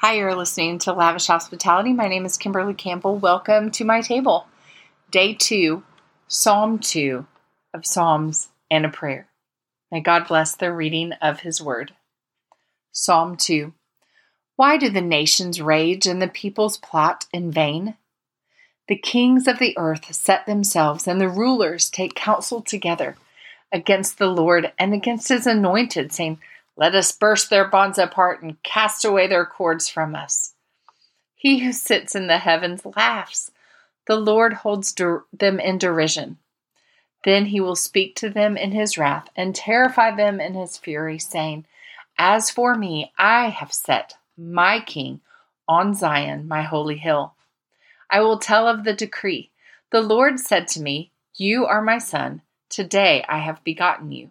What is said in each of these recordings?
Hi, you're listening to Lavish Hospitality. My name is Kimberly Campbell. Welcome to my table. Day two, Psalm 2 of Psalms and a Prayer. May God bless the reading of His Word. Psalm 2 Why do the nations rage and the peoples plot in vain? The kings of the earth set themselves, and the rulers take counsel together against the Lord and against His anointed, saying, let us burst their bonds apart and cast away their cords from us. He who sits in the heavens laughs. The Lord holds der- them in derision. Then he will speak to them in his wrath and terrify them in his fury, saying, As for me, I have set my king on Zion, my holy hill. I will tell of the decree. The Lord said to me, You are my son. Today I have begotten you.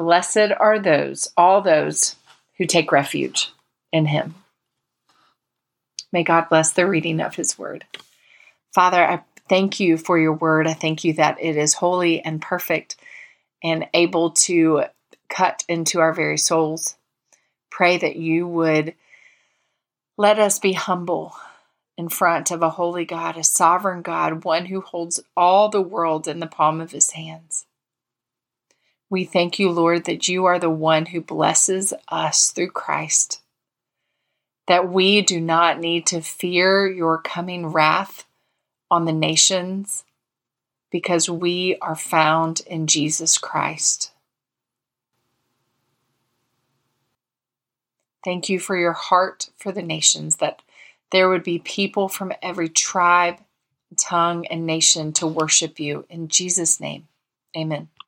Blessed are those, all those who take refuge in him. May God bless the reading of his word. Father, I thank you for your word. I thank you that it is holy and perfect and able to cut into our very souls. Pray that you would let us be humble in front of a holy God, a sovereign God, one who holds all the world in the palm of his hands. We thank you, Lord, that you are the one who blesses us through Christ, that we do not need to fear your coming wrath on the nations because we are found in Jesus Christ. Thank you for your heart for the nations, that there would be people from every tribe, tongue, and nation to worship you. In Jesus' name, amen.